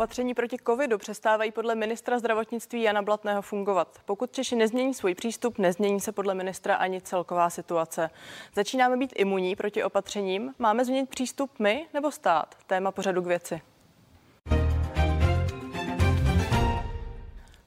Opatření proti covidu přestávají podle ministra zdravotnictví Jana Blatného fungovat. Pokud Češi nezmění svůj přístup, nezmění se podle ministra ani celková situace. Začínáme být imunní proti opatřením. Máme změnit přístup my nebo stát? Téma pořadu k věci.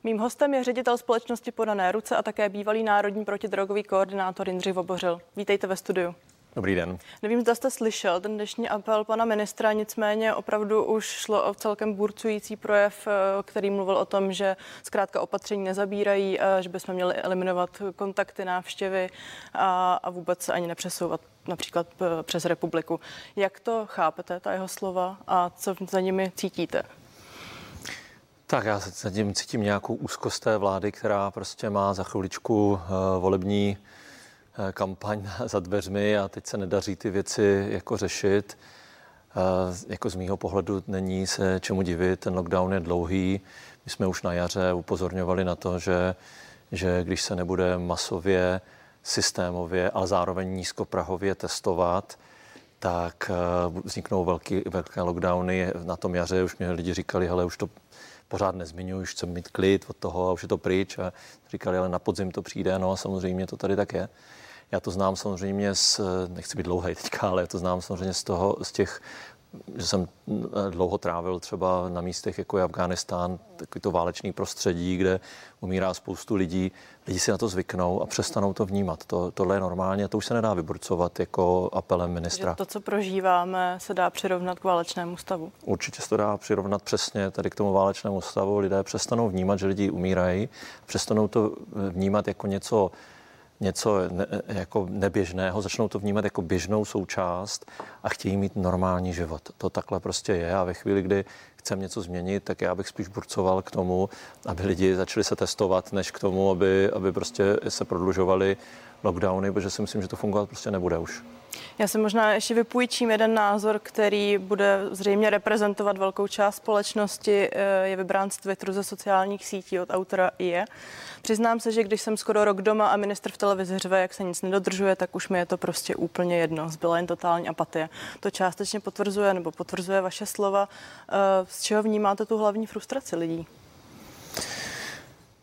Mým hostem je ředitel společnosti Podané ruce a také bývalý národní protidrogový koordinátor Jindřich Vobořil. Vítejte ve studiu. Dobrý den. Nevím, zda jste slyšel ten dnešní apel pana ministra, nicméně opravdu už šlo o celkem burcující projev, eh, který mluvil o tom, že zkrátka opatření nezabírají, že bychom měli eliminovat kontakty, návštěvy a, a vůbec se ani nepřesouvat například eh, přes republiku. Jak to chápete, ta jeho slova a co za nimi cítíte? Tak já se tím cítím nějakou úzkost té vlády, která prostě má za chviličku uh, volební uh, kampaň za dveřmi a teď se nedaří ty věci jako řešit. Uh, jako z mýho pohledu není se čemu divit, ten lockdown je dlouhý. My jsme už na jaře upozorňovali na to, že, že když se nebude masově, systémově, ale zároveň nízkoprahově testovat, tak vzniknou velký, velké lockdowny. Na tom jaře už mě lidi říkali, hele, už to pořád nezmiňuji, už chci mít klid od toho a už je to pryč. A říkali, ale na podzim to přijde, no a samozřejmě to tady tak je. Já to znám samozřejmě z, nechci být dlouhý teďka, ale já to znám samozřejmě z toho, z těch že jsem eh, dlouho trávil třeba na místech, jako je Afghánistán, takový to válečný prostředí, kde umírá spoustu lidí. Lidi si na to zvyknou a přestanou to vnímat. To, tohle je normálně, to už se nedá vyburcovat jako apelem ministra. Že to, co prožíváme, se dá přirovnat k válečnému stavu? Určitě se to dá přirovnat přesně tady k tomu válečnému stavu. Lidé přestanou vnímat, že lidi umírají, přestanou to vnímat jako něco něco ne, jako neběžného, začnou to vnímat jako běžnou součást a chtějí mít normální život. To takhle prostě je a ve chvíli, kdy chcem něco změnit, tak já bych spíš burcoval k tomu, aby lidi začali se testovat, než k tomu, aby, aby prostě se prodlužovaly lockdowny, protože si myslím, že to fungovat prostě nebude už. Já si možná ještě vypůjčím jeden názor, který bude zřejmě reprezentovat velkou část společnosti. Eh, je vybrán z Twitteru ze sociálních sítí od autora IE. Přiznám se, že když jsem skoro rok doma a minister v televizi řve, jak se nic nedodržuje, tak už mi je to prostě úplně jedno. Zbyla jen totální apatie. To částečně potvrzuje nebo potvrzuje vaše slova. Eh, z čeho vnímáte tu hlavní frustraci lidí?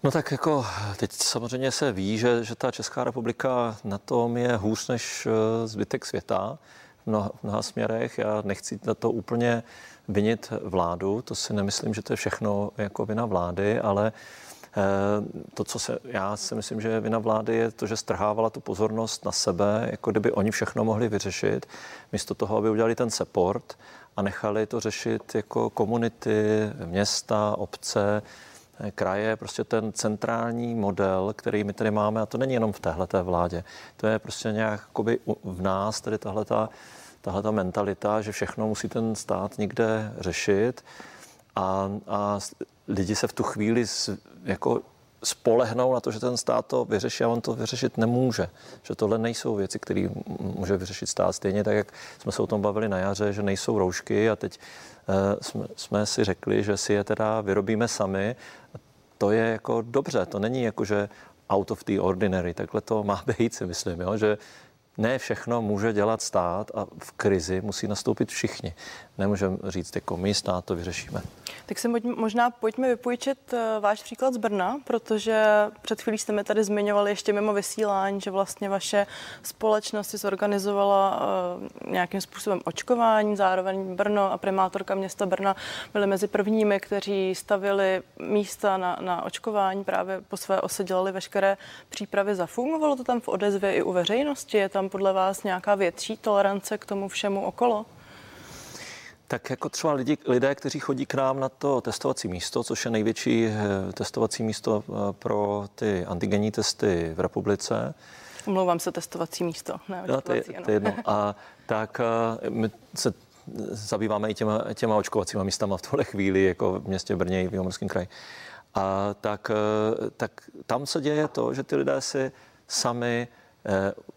No tak jako teď samozřejmě se ví, že, že ta Česká republika na tom je hůř než eh, zbytek světa v mnoha, v mnoha směrech. Já nechci na to úplně vinit vládu, to si nemyslím, že to je všechno jako vina vlády, ale eh, to, co se, já si myslím, že je vina vlády, je to, že strhávala tu pozornost na sebe, jako kdyby oni všechno mohli vyřešit, místo toho, aby udělali ten support a nechali to řešit jako komunity, města, obce, kraje, prostě ten centrální model, který my tady máme, a to není jenom v téhle vládě, to je prostě nějak v nás, tady tahle ta mentalita, že všechno musí ten stát někde řešit. A, a lidi se v tu chvíli jako spolehnou na to, že ten stát to vyřeší a on to vyřešit nemůže. Že tohle nejsou věci, které může vyřešit stát. Stejně tak, jak jsme se o tom bavili na jaře, že nejsou roušky a teď uh, jsme, jsme si řekli, že si je teda vyrobíme sami. To je jako dobře, to není jako, že out of the ordinary, takhle to má být, si myslím, jo? že ne všechno může dělat stát a v krizi musí nastoupit všichni. Nemůžeme říct, jako my stát to vyřešíme. Tak si možná pojďme vypůjčit eh, váš příklad z Brna, protože před chvílí jste mi tady zmiňovali ještě mimo vysílání, že vlastně vaše společnost si zorganizovala eh, nějakým způsobem očkování, zároveň Brno a primátorka města Brna byly mezi prvními, kteří stavili místa na, na očkování, právě po své ose dělali veškeré přípravy. Zafungovalo to tam v odezvě i u veřejnosti? Je tam podle vás nějaká větší tolerance k tomu všemu okolo? Tak jako třeba lidi, lidé, kteří chodí k nám na to testovací místo, což je největší eh, testovací místo eh, pro ty antigenní testy v republice. Omlouvám se, testovací místo. Ne, no, to, je, to je jedno. A tak eh, my se zabýváme i těma, těma očkovacíma místama v tuhle chvíli, jako v městě Brně i v Jomorském kraji. A tak, tak tam se děje to, že ty lidé si sami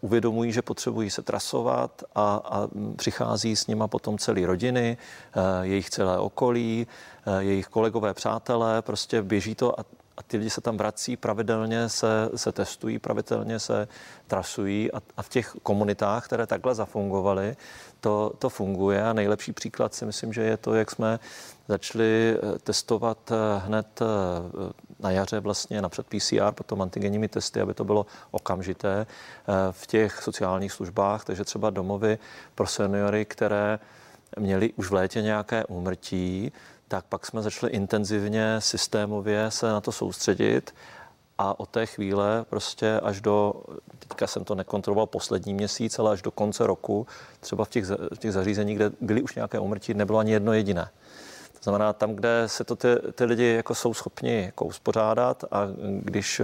uvědomují, že potřebují se trasovat a, a přichází s nima potom celé rodiny, eh, jejich celé okolí, eh, jejich kolegové, přátelé, prostě běží to a, a ty lidi se tam vrací, pravidelně se, se testují, pravidelně se trasují a, a v těch komunitách, které takhle zafungovaly, to, to funguje a nejlepší příklad si myslím, že je to, jak jsme začali eh, testovat eh, hned eh, na jaře vlastně napřed PCR, potom antigenními testy, aby to bylo okamžité v těch sociálních službách, takže třeba domovy pro seniory, které měli už v létě nějaké úmrtí, tak pak jsme začali intenzivně, systémově se na to soustředit a od té chvíle prostě až do, teďka jsem to nekontroloval poslední měsíc, ale až do konce roku, třeba v těch, v těch zařízeních, kde byly už nějaké umrtí, nebylo ani jedno jediné. Znamená, tam, kde se to ty, ty lidi jako jsou schopni jako uspořádat a když,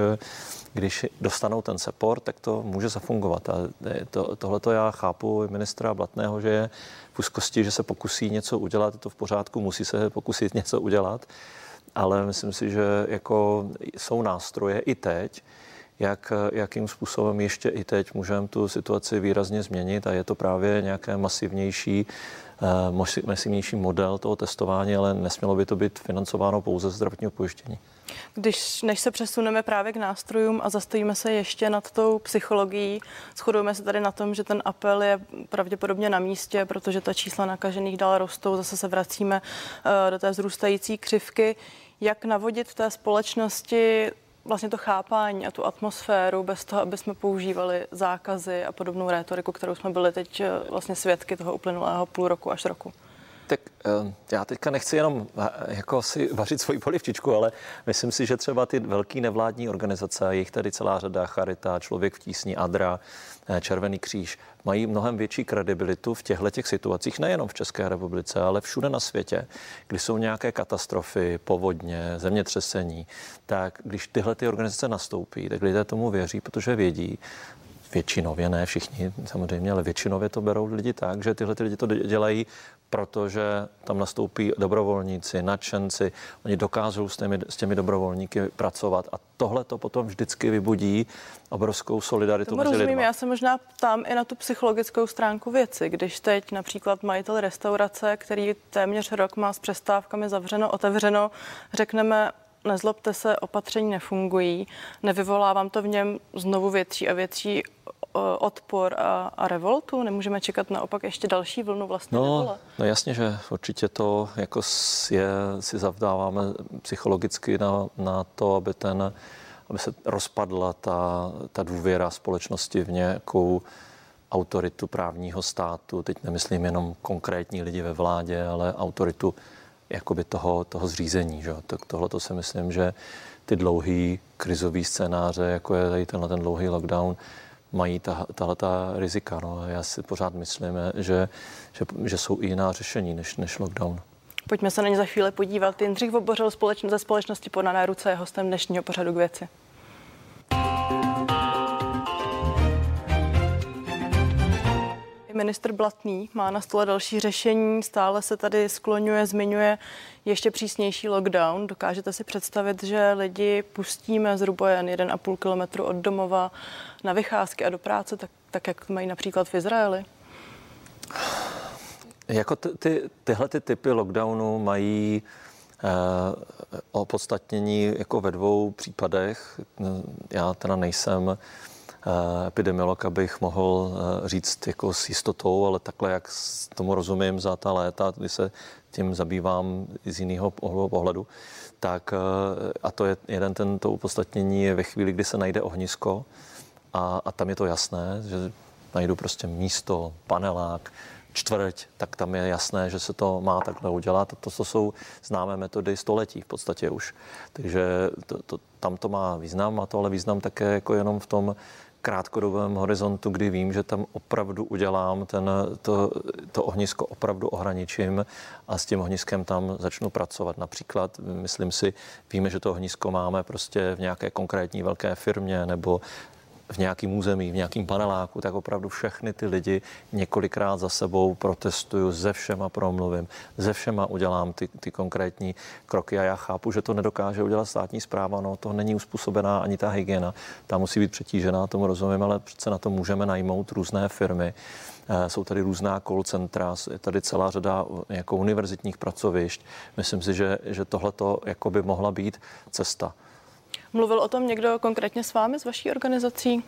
když dostanou ten support, tak to může zafungovat. A to, tohle to já chápu ministra Blatného, že je v úzkosti, že se pokusí něco udělat, je to v pořádku, musí se pokusit něco udělat, ale myslím si, že jako jsou nástroje i teď, jak, jakým způsobem ještě i teď můžeme tu situaci výrazně změnit a je to právě nějaké masivnější masivnější model toho testování, ale nesmělo by to být financováno pouze zdravotního pojištění. Když než se přesuneme právě k nástrojům a zastavíme se ještě nad tou psychologií, shodujeme se tady na tom, že ten apel je pravděpodobně na místě, protože ta čísla nakažených dál rostou, zase se vracíme eh, do té zrůstající křivky. Jak navodit v té společnosti vlastně to chápání a tu atmosféru bez toho, aby jsme používali zákazy a podobnou rétoriku, kterou jsme byli teď eh, vlastně svědky toho uplynulého půl roku až roku. Tak eh, já teďka nechci jenom eh, jako si vařit svoji polivčičku, ale myslím si, že třeba ty velké nevládní organizace, jich tady celá řada, Charita, Člověk v tísni, Adra, Červený kříž, mají mnohem větší kredibilitu v těchto těch situacích, nejenom v České republice, ale všude na světě, kdy jsou nějaké katastrofy, povodně, zemětřesení, tak když tyhle ty organizace nastoupí, tak lidé tomu věří, protože vědí, většinově, ne všichni samozřejmě, ale většinově to berou lidi tak, že tyhle ty lidi to dělají protože tam nastoupí dobrovolníci, nadšenci, oni dokážou s těmi, s těmi dobrovolníky pracovat a tohle to potom vždycky vybudí obrovskou solidaritu Tomu mezi rozumím, lidma. já se možná ptám i na tu psychologickou stránku věci, když teď například majitel restaurace, který téměř rok má s přestávkami zavřeno, otevřeno, řekneme, nezlobte se, opatření nefungují, nevyvolávám to v něm znovu větší a větší odpor a, a revoltu? Nemůžeme čekat naopak ještě další vlnu vlastně no, No jasně, že určitě to jako je, si zavdáváme psychologicky na, na to, aby ten aby se rozpadla ta, ta důvěra společnosti v nějakou autoritu právního státu. Teď nemyslím jenom konkrétní lidi ve vládě, ale autoritu jakoby toho, toho zřízení. Že? Tak tohle to si myslím, že ty dlouhý krizový scénáře, jako je tady tenhle ten dlouhý lockdown, mají ta, tahle ta rizika. No. Já si pořád myslím, že, že, že jsou i jiná řešení než, než lockdown. Pojďme se na ně za chvíli podívat. Jindřich Vobořil společno, ze společnosti Podané ruce je hostem dnešního pořadu k věci. Ministr Blatný má na stole další řešení, stále se tady skloňuje, zmiňuje ještě přísnější lockdown. Dokážete si představit, že lidi pustíme zhruba jen 1,5 kilometru od domova na vycházky a do práce, tak, tak jak mají například v Izraeli? Jako ty, ty, tyhle ty typy lockdownu mají eh, opodstatnění jako ve dvou případech. Já teda nejsem Eh, epidemiolog, abych mohl eh, říct jako s jistotou, ale takhle, jak tomu rozumím za ta léta, kdy se tím zabývám z jiného pohledu, tak eh, a to je jeden tento upodstatnění je ve chvíli, kdy se najde ohnisko a, a tam je to jasné, že najdu prostě místo, panelák, čtvrť, tak tam je jasné, že se to má takhle udělat. To, to jsou známé metody století v podstatě už. Takže to, to, tam to má význam, má to ale význam také jako jenom v tom, krátkodobém horizontu, kdy vím, že tam opravdu udělám ten, to, to ohnisko opravdu ohraničím a s tím ohniskem tam začnu pracovat. Například, myslím si, víme, že to ohnisko máme prostě v nějaké konkrétní velké firmě nebo v nějakém území, v nějakém paneláku, tak opravdu všechny ty lidi několikrát za sebou protestuju, ze všema promluvím, ze všema udělám ty, ty konkrétní kroky a já chápu, že to nedokáže udělat státní zpráva, no to není uspůsobená ani ta hygiena, ta musí být přetížená, tomu rozumím, ale přece na to můžeme najmout různé firmy, eh, jsou tady různá call centra, je tady celá řada jako univerzitních pracovišť. Myslím si, že, že tohle by mohla být cesta. Mluvil o tom někdo konkrétně s vámi, s vaší organizací?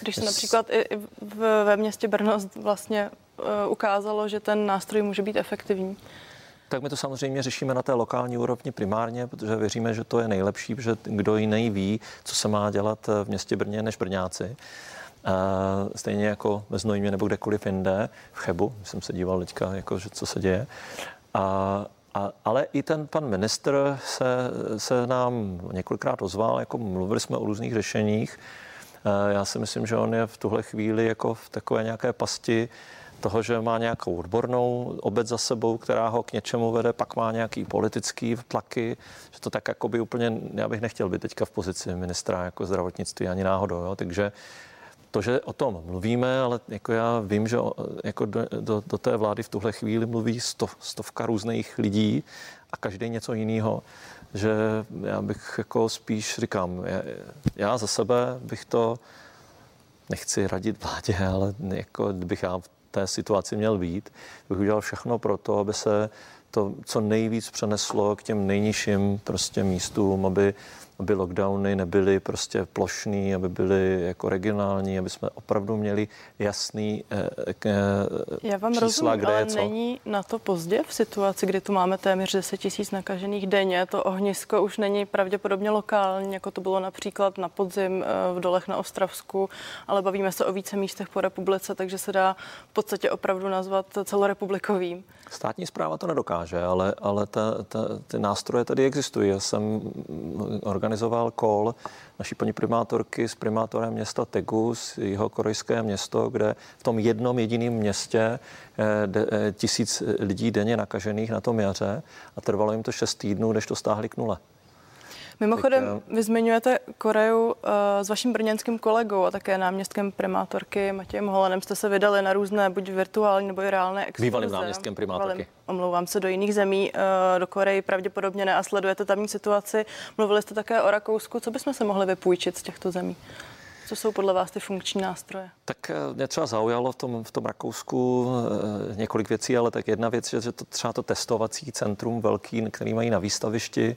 Když se například i v, ve městě Brno vlastně uh, ukázalo, že ten nástroj může být efektivní? Tak my to samozřejmě řešíme na té lokální úrovni primárně, protože věříme, že to je nejlepší, že kdo jiný ví, co se má dělat v městě Brně než Brňáci. Stejně jako ve Znojmě nebo kdekoliv jinde, v Chebu, jsem se díval teďka, jako, že co se děje. A, a, ale i ten pan ministr se, se nám několikrát ozval, jako mluvili jsme o různých řešeních. Já si myslím, že on je v tuhle chvíli jako v takové nějaké pasti, toho, že má nějakou odbornou obec za sebou, která ho k něčemu vede, pak má nějaký politický tlaky, že to tak jako by úplně, já bych nechtěl být teďka v pozici ministra jako zdravotnictví ani náhodou, jo? takže to, že o tom mluvíme, ale jako já vím, že jako do, do, do té vlády v tuhle chvíli mluví stov, stovka různých lidí a každý něco jiného, že já bych jako spíš říkám, já, já za sebe bych to nechci radit vládě, ale jako bych já v té situaci měl být, bych udělal všechno pro to, aby se to co nejvíc přeneslo k těm nejnižším prostě místům, aby aby lockdowny nebyly prostě plošný, aby byly jako regionální, aby jsme opravdu měli jasný eh, k, Já vám čísla, rozumím, kde ale je co. není na to pozdě v situaci, kdy tu máme téměř 10 tisíc nakažených denně. To ohnisko už není pravděpodobně lokální, jako to bylo například na podzim eh, v dolech na Ostravsku, ale bavíme se o více místech po republice, takže se dá v podstatě opravdu nazvat celorepublikovým. Státní zpráva to nedokáže, ale, ale ta, ta, ty nástroje tady existují. Já jsem organizoval kol naší paní primátorky s primátorem města Tegus, jeho korejské město, kde v tom jednom jediném městě eh, eh, tisíc lidí denně nakažených na tom jaře a trvalo jim to šest týdnů, než to stáhli k nule. Mimochodem, tak, vy zmiňujete Koreu uh, s vaším brněnským kolegou a také náměstkem primátorky Matějem Holenem jste se vydali na různé buď virtuální nebo i reálné exkurze. Bývalým náměstkem primátorky. Bývalým, omlouvám se do jiných zemí, uh, do Koreji pravděpodobně ne a sledujete tamní situaci. Mluvili jste také o Rakousku. Co bychom se mohli vypůjčit z těchto zemí? Co jsou podle vás ty funkční nástroje? Tak eh, mě třeba zaujalo v tom, v tom Rakousku několik věcí, ale tak jedna věc, že to třeba to testovací centrum velký, který mají na výstavišti,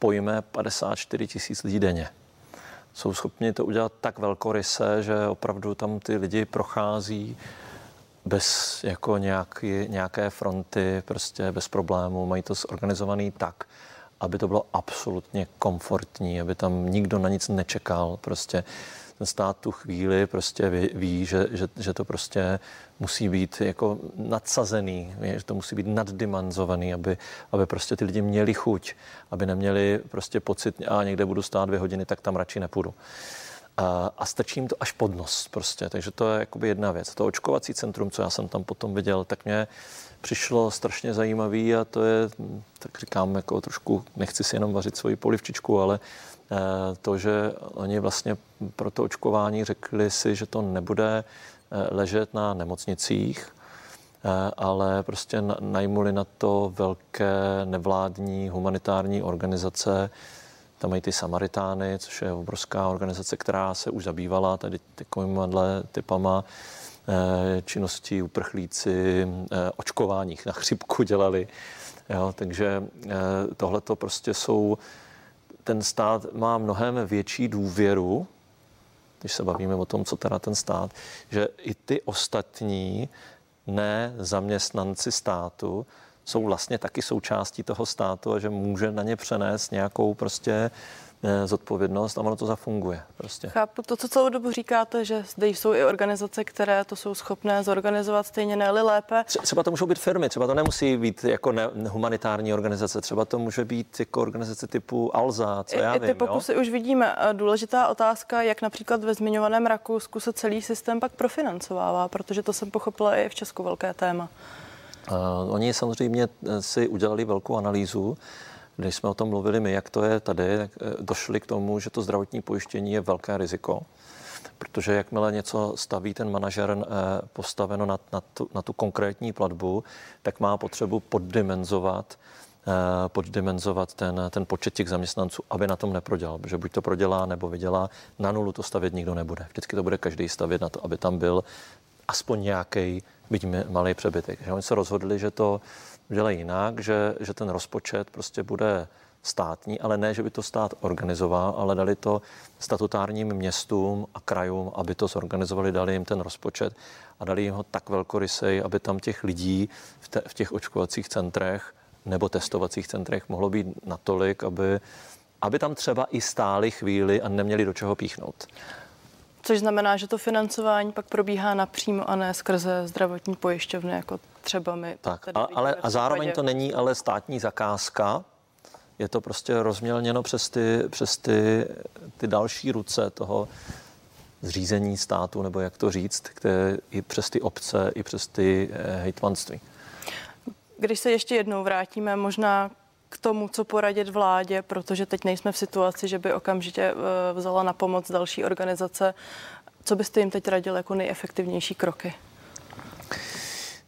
pojme 54 tisíc lidí denně. Jsou schopni to udělat tak velkoryse, že opravdu tam ty lidi prochází bez jako nějaký, nějaké fronty, prostě bez problémů. Mají to zorganizovaný tak, aby to bylo absolutně komfortní, aby tam nikdo na nic nečekal. Prostě ten stát tu chvíli prostě ví, ví že, že, že to prostě musí být jako nadsazený, že to musí být naddimenzovaný, aby, aby prostě ty lidi měli chuť, aby neměli prostě pocit, a někde budu stát dvě hodiny, tak tam radši nepůjdu. A, a stačí jim to až pod nos prostě, takže to je jakoby jedna věc. To očkovací centrum, co já jsem tam potom viděl, tak mě přišlo strašně zajímavý a to je, tak říkám, jako trošku, nechci si jenom vařit svoji polivčičku, ale to, že oni vlastně pro to očkování řekli si, že to nebude eh, ležet na nemocnicích, eh, ale prostě najmuli na to velké nevládní humanitární organizace, tam mají ty Samaritány, což je obrovská organizace, která se už zabývala tady takovýmhle typama Eh, činnosti uprchlíci, eh, očkováních na chřipku dělali. Jo, takže eh, tohle to prostě jsou, ten stát má mnohem větší důvěru, když se bavíme o tom, co teda ten stát, že i ty ostatní ne zaměstnanci státu jsou vlastně taky součástí toho státu a že může na ně přenést nějakou prostě zodpovědnost a ono to zafunguje. Prostě. Chápu to, co celou dobu říkáte, že zde jsou i organizace, které to jsou schopné zorganizovat stejně ne lépe. Třeba to můžou být firmy, třeba to nemusí být jako ne, humanitární organizace, třeba to může být jako organizace typu Alza, co I, já i ty pokusy jo? už vidíme. Důležitá otázka, jak například ve zmiňovaném Rakousku se celý systém pak profinancovává, protože to jsem pochopila i v Česku velké téma. Uh, oni samozřejmě eh, si udělali velkou analýzu, když jsme o tom mluvili my, jak to je tady, tak eh, došli k tomu, že to zdravotní pojištění je velké riziko. Protože jakmile něco staví ten manažer eh, postaveno na, na, tu, na tu konkrétní platbu, tak má potřebu poddimenzovat eh, poddimenzovat ten, ten počet těch zaměstnanců, aby na tom neprodělal. Protože buď to prodělá, nebo vydělá. Na nulu to stavět nikdo nebude. Vždycky to bude každý stavět na to, aby tam byl aspoň nějaký, byť malý přebytek. Že oni se rozhodli, že to udělají jinak, že, že ten rozpočet prostě bude státní, ale ne, že by to stát organizoval, ale dali to statutárním městům a krajům, aby to zorganizovali, dali jim ten rozpočet a dali jim ho tak velkorysej, aby tam těch lidí v, te, v těch očkovacích centrech nebo testovacích centrech mohlo být natolik, aby, aby tam třeba i stáli chvíli a neměli do čeho píchnout. Což znamená, že to financování pak probíhá napřímo a ne skrze zdravotní pojišťovny, jako třeba my. Tak, a, ale, a zároveň to není ale státní zakázka, je to prostě rozmělněno přes ty, přes ty, ty další ruce toho zřízení státu, nebo jak to říct, které i přes ty obce, i přes ty eh, hejtmanství. Když se ještě jednou vrátíme možná k tomu, co poradit vládě, protože teď nejsme v situaci, že by okamžitě eh, vzala na pomoc další organizace. Co byste jim teď radil jako nejefektivnější kroky?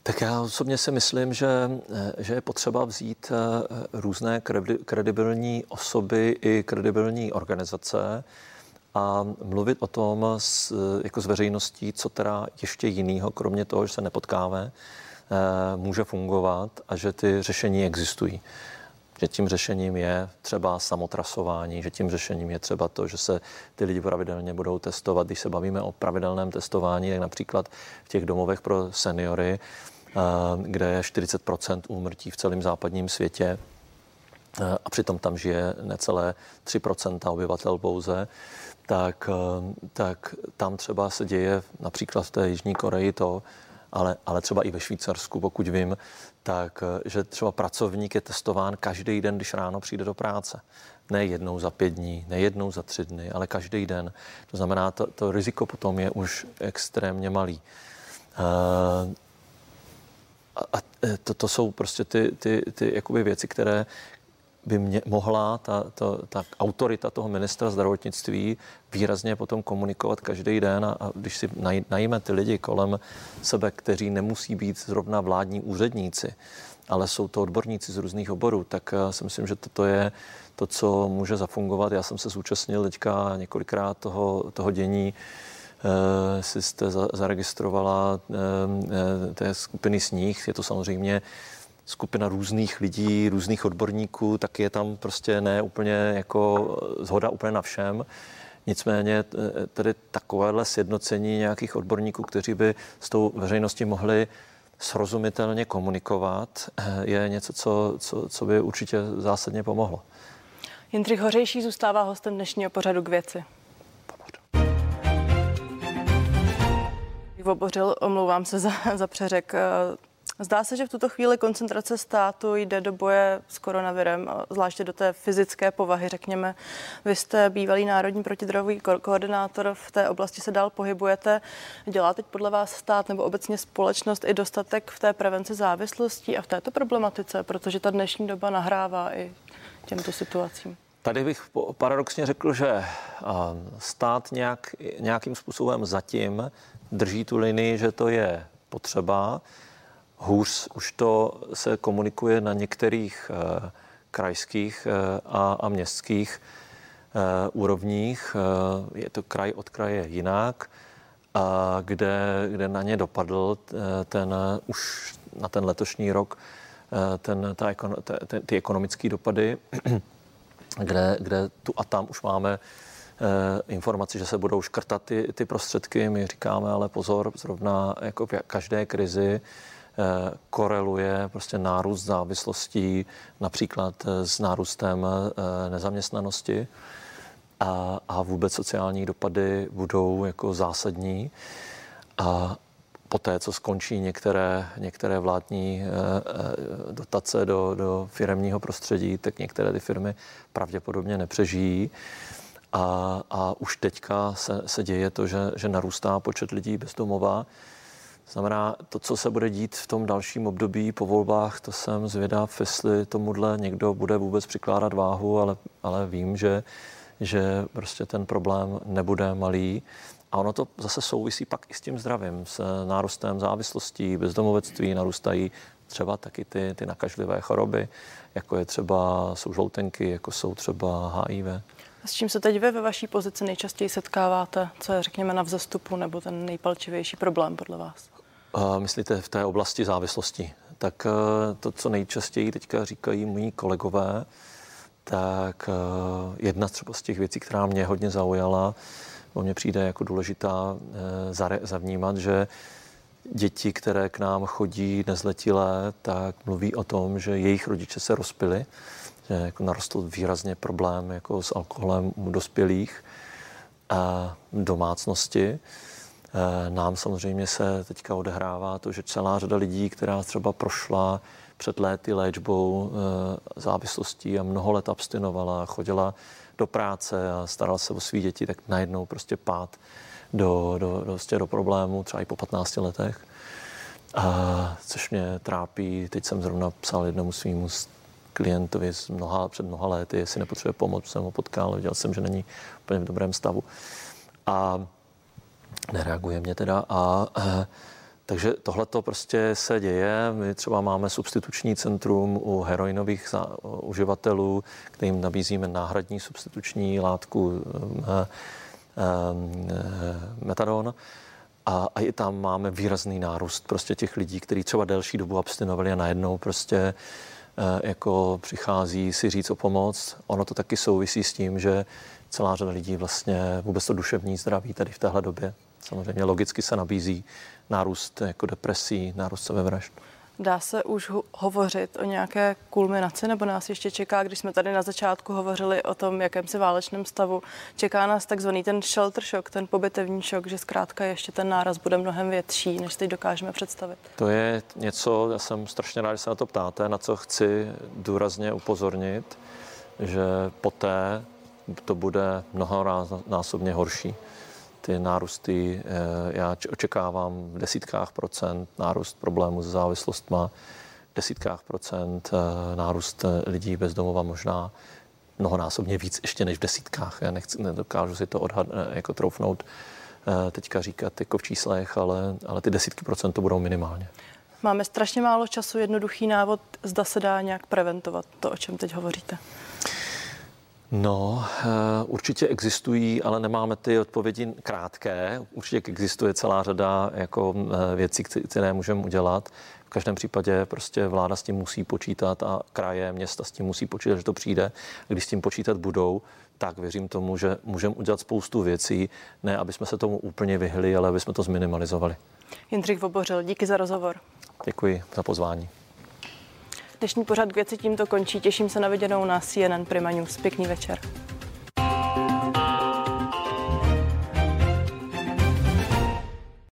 Tak já osobně si myslím, že, eh, že je potřeba vzít eh, různé kredibilní osoby i kredibilní organizace a mluvit o tom s, jako s veřejností, co teda ještě jiného, kromě toho, že se nepotkáme, může fungovat a že ty řešení existují že tím řešením je třeba samotrasování, že tím řešením je třeba to, že se ty lidi pravidelně budou testovat. Když se bavíme o pravidelném testování, tak například v těch domovech pro seniory, eh, kde je 40% úmrtí v celém západním světě, eh, a přitom tam žije necelé 3% obyvatel pouze, tak, eh, tak tam třeba se děje například v té Jižní Koreji to, ale, ale třeba i ve Švýcarsku, pokud vím, tak, eh, že třeba pracovník je testován každý den, když ráno přijde do práce. Ne jednou za pět dní, ne jednou za tři dny, ale každý den. To znamená, to, to riziko potom je už extrémně malý. Uh, a, a to, to jsou prostě ty, ty, ty jakoby věci, které, by mě, mohla ta, ta, ta autorita toho ministra zdravotnictví výrazně potom komunikovat každý den a, a když si naj, najíme ty lidi kolem sebe, kteří nemusí být zrovna vládní úředníci, ale jsou to odborníci z různých oborů, tak uh, si myslím, že toto je to, co může zafungovat. Já jsem se zúčastnil teďka několikrát toho, toho dění, uh, si jste za, zaregistrovala uh, té skupiny sníh. Je to samozřejmě skupina různých lidí, různých odborníků, tak je tam prostě ne úplně jako zhoda úplně na všem. Nicméně tedy takovéhle sjednocení nějakých odborníků, kteří by s tou veřejností mohli srozumitelně komunikovat, je něco, co, co, co by určitě zásadně pomohlo. Jindřich Hořejší zůstává hostem dnešního pořadu k věci. Obořil, omlouvám se za, za přeřek. Zdá se, že v tuto chvíli koncentrace státu jde do boje s koronavirem, zvláště do té fyzické povahy, řekněme. Vy jste bývalý národní protidrogový ko- koordinátor, v té oblasti se dál pohybujete. Dělá teď podle vás stát nebo obecně společnost i dostatek v té prevenci závislostí a v této problematice, protože ta dnešní doba nahrává i těmto situacím? Tady bych paradoxně řekl, že stát nějak, nějakým způsobem zatím drží tu linii, že to je potřeba. Hůř už to se komunikuje na některých uh, krajských uh, a, a městských uh, úrovních. Je to kraj od kraje jinak, a kde, kde na ně dopadl ten už na ten letošní rok ten, ta, ta, ty ekonomické dopady, kde, kde tu a tam už máme informaci, že se budou škrtat ty, ty prostředky. My říkáme, ale pozor, zrovna jako v každé krizi Eh, koreluje prostě nárůst závislostí například eh, s nárůstem eh, nezaměstnanosti a, a vůbec sociální dopady budou jako zásadní. A poté, co skončí některé, některé vládní dotace do, do firmního prostředí, tak některé ty firmy pravděpodobně nepřežijí. A, a už teďka se, se děje to, že, že narůstá počet lidí bezdomová. Znamená, to, co se bude dít v tom dalším období po volbách, to jsem zvědav, jestli tomuhle někdo bude vůbec přikládat váhu, ale, ale vím, že, že prostě ten problém nebude malý. A ono to zase souvisí pak i s tím zdravím, s nárůstem závislostí, bezdomovectví, narůstají třeba taky ty, ty nakažlivé choroby, jako je třeba, jsou žloutenky, jako jsou třeba HIV. S čím se teď vy ve vaší pozici nejčastěji setkáváte? Co je, řekněme, na vzestupu nebo ten nejpalčivější problém podle vás? Myslíte v té oblasti závislosti? Tak eh, to, co nejčastěji teďka říkají moji kolegové, tak jedna třeba z těch věcí, která mě hodně zaujala, o mě přijde jako důležitá zavnímat, že děti, které k nám chodí nezletilé, tak mluví o tom, že jejich rodiče se rozpili, že jako narostl výrazně problém jako s alkoholem u dospělých a domácnosti. E, nám samozřejmě se teďka odehrává to, že celá řada lidí, která třeba prošla před léty léčbou e, závislostí a mnoho let abstinovala, chodila do práce a starala se o svý děti, tak najednou prostě pád do, do, do, prostě do problému, třeba i po 15 letech. A, což mě trápí. Teď jsem zrovna psal jednomu svýmu klientovi z mnoha, před mnoha lety, jestli nepotřebuje pomoc, jsem ho potkal, viděl jsem, že není úplně v dobrém stavu. A nereaguje mě teda. A, a takže tohle to prostě se děje. My třeba máme substituční centrum u heroinových za, uživatelů, kterým nabízíme náhradní substituční látku e, metadon. A, a i tam máme výrazný nárůst prostě těch lidí, kteří třeba delší dobu abstinovali a najednou prostě e, jako přichází si říct o pomoc. Ono to taky souvisí s tím, že celá řada lidí vlastně vůbec to duševní zdraví tady v téhle době samozřejmě logicky se nabízí nárůst jako depresí, nárůst sebevražd. Dá se už hovořit o nějaké kulminaci, nebo nás ještě čeká, když jsme tady na začátku hovořili o tom, jakém se válečném stavu, čeká nás takzvaný ten shelter shock, ten pobytevní šok, že zkrátka ještě ten náraz bude mnohem větší, než teď dokážeme představit. To je něco, já jsem strašně rád, že se na to ptáte, na co chci důrazně upozornit, že poté to bude mnohonásobně horší ty nárůsty, eh, já očekávám v desítkách procent nárůst problémů s závislostmi, v desítkách procent eh, nárůst eh, lidí bez domova možná mnohonásobně víc ještě než v desítkách. Já nechci, nedokážu si to odhad, jako troufnout teďka říkat jako v číslech, ale, ale ty desítky procent to budou minimálně. Máme strašně málo času, jednoduchý návod, zda se dá nějak preventovat to, o čem teď hovoříte. No, eh, určitě existují, ale nemáme ty odpovědi krátké. Určitě existuje celá řada jako eh, věcí, které můžeme udělat. V každém případě prostě vláda s tím musí počítat a kraje, města s tím musí počítat, že to přijde. Když s tím počítat budou, tak věřím tomu, že můžeme udělat spoustu věcí, ne aby jsme se tomu úplně vyhli, ale aby jsme to zminimalizovali. Jindřich Vobořil, díky za rozhovor. Děkuji za pozvání. Dnešní pořad k věci tímto končí. Těším se na viděnou na CNN Prima News. Pěkný večer.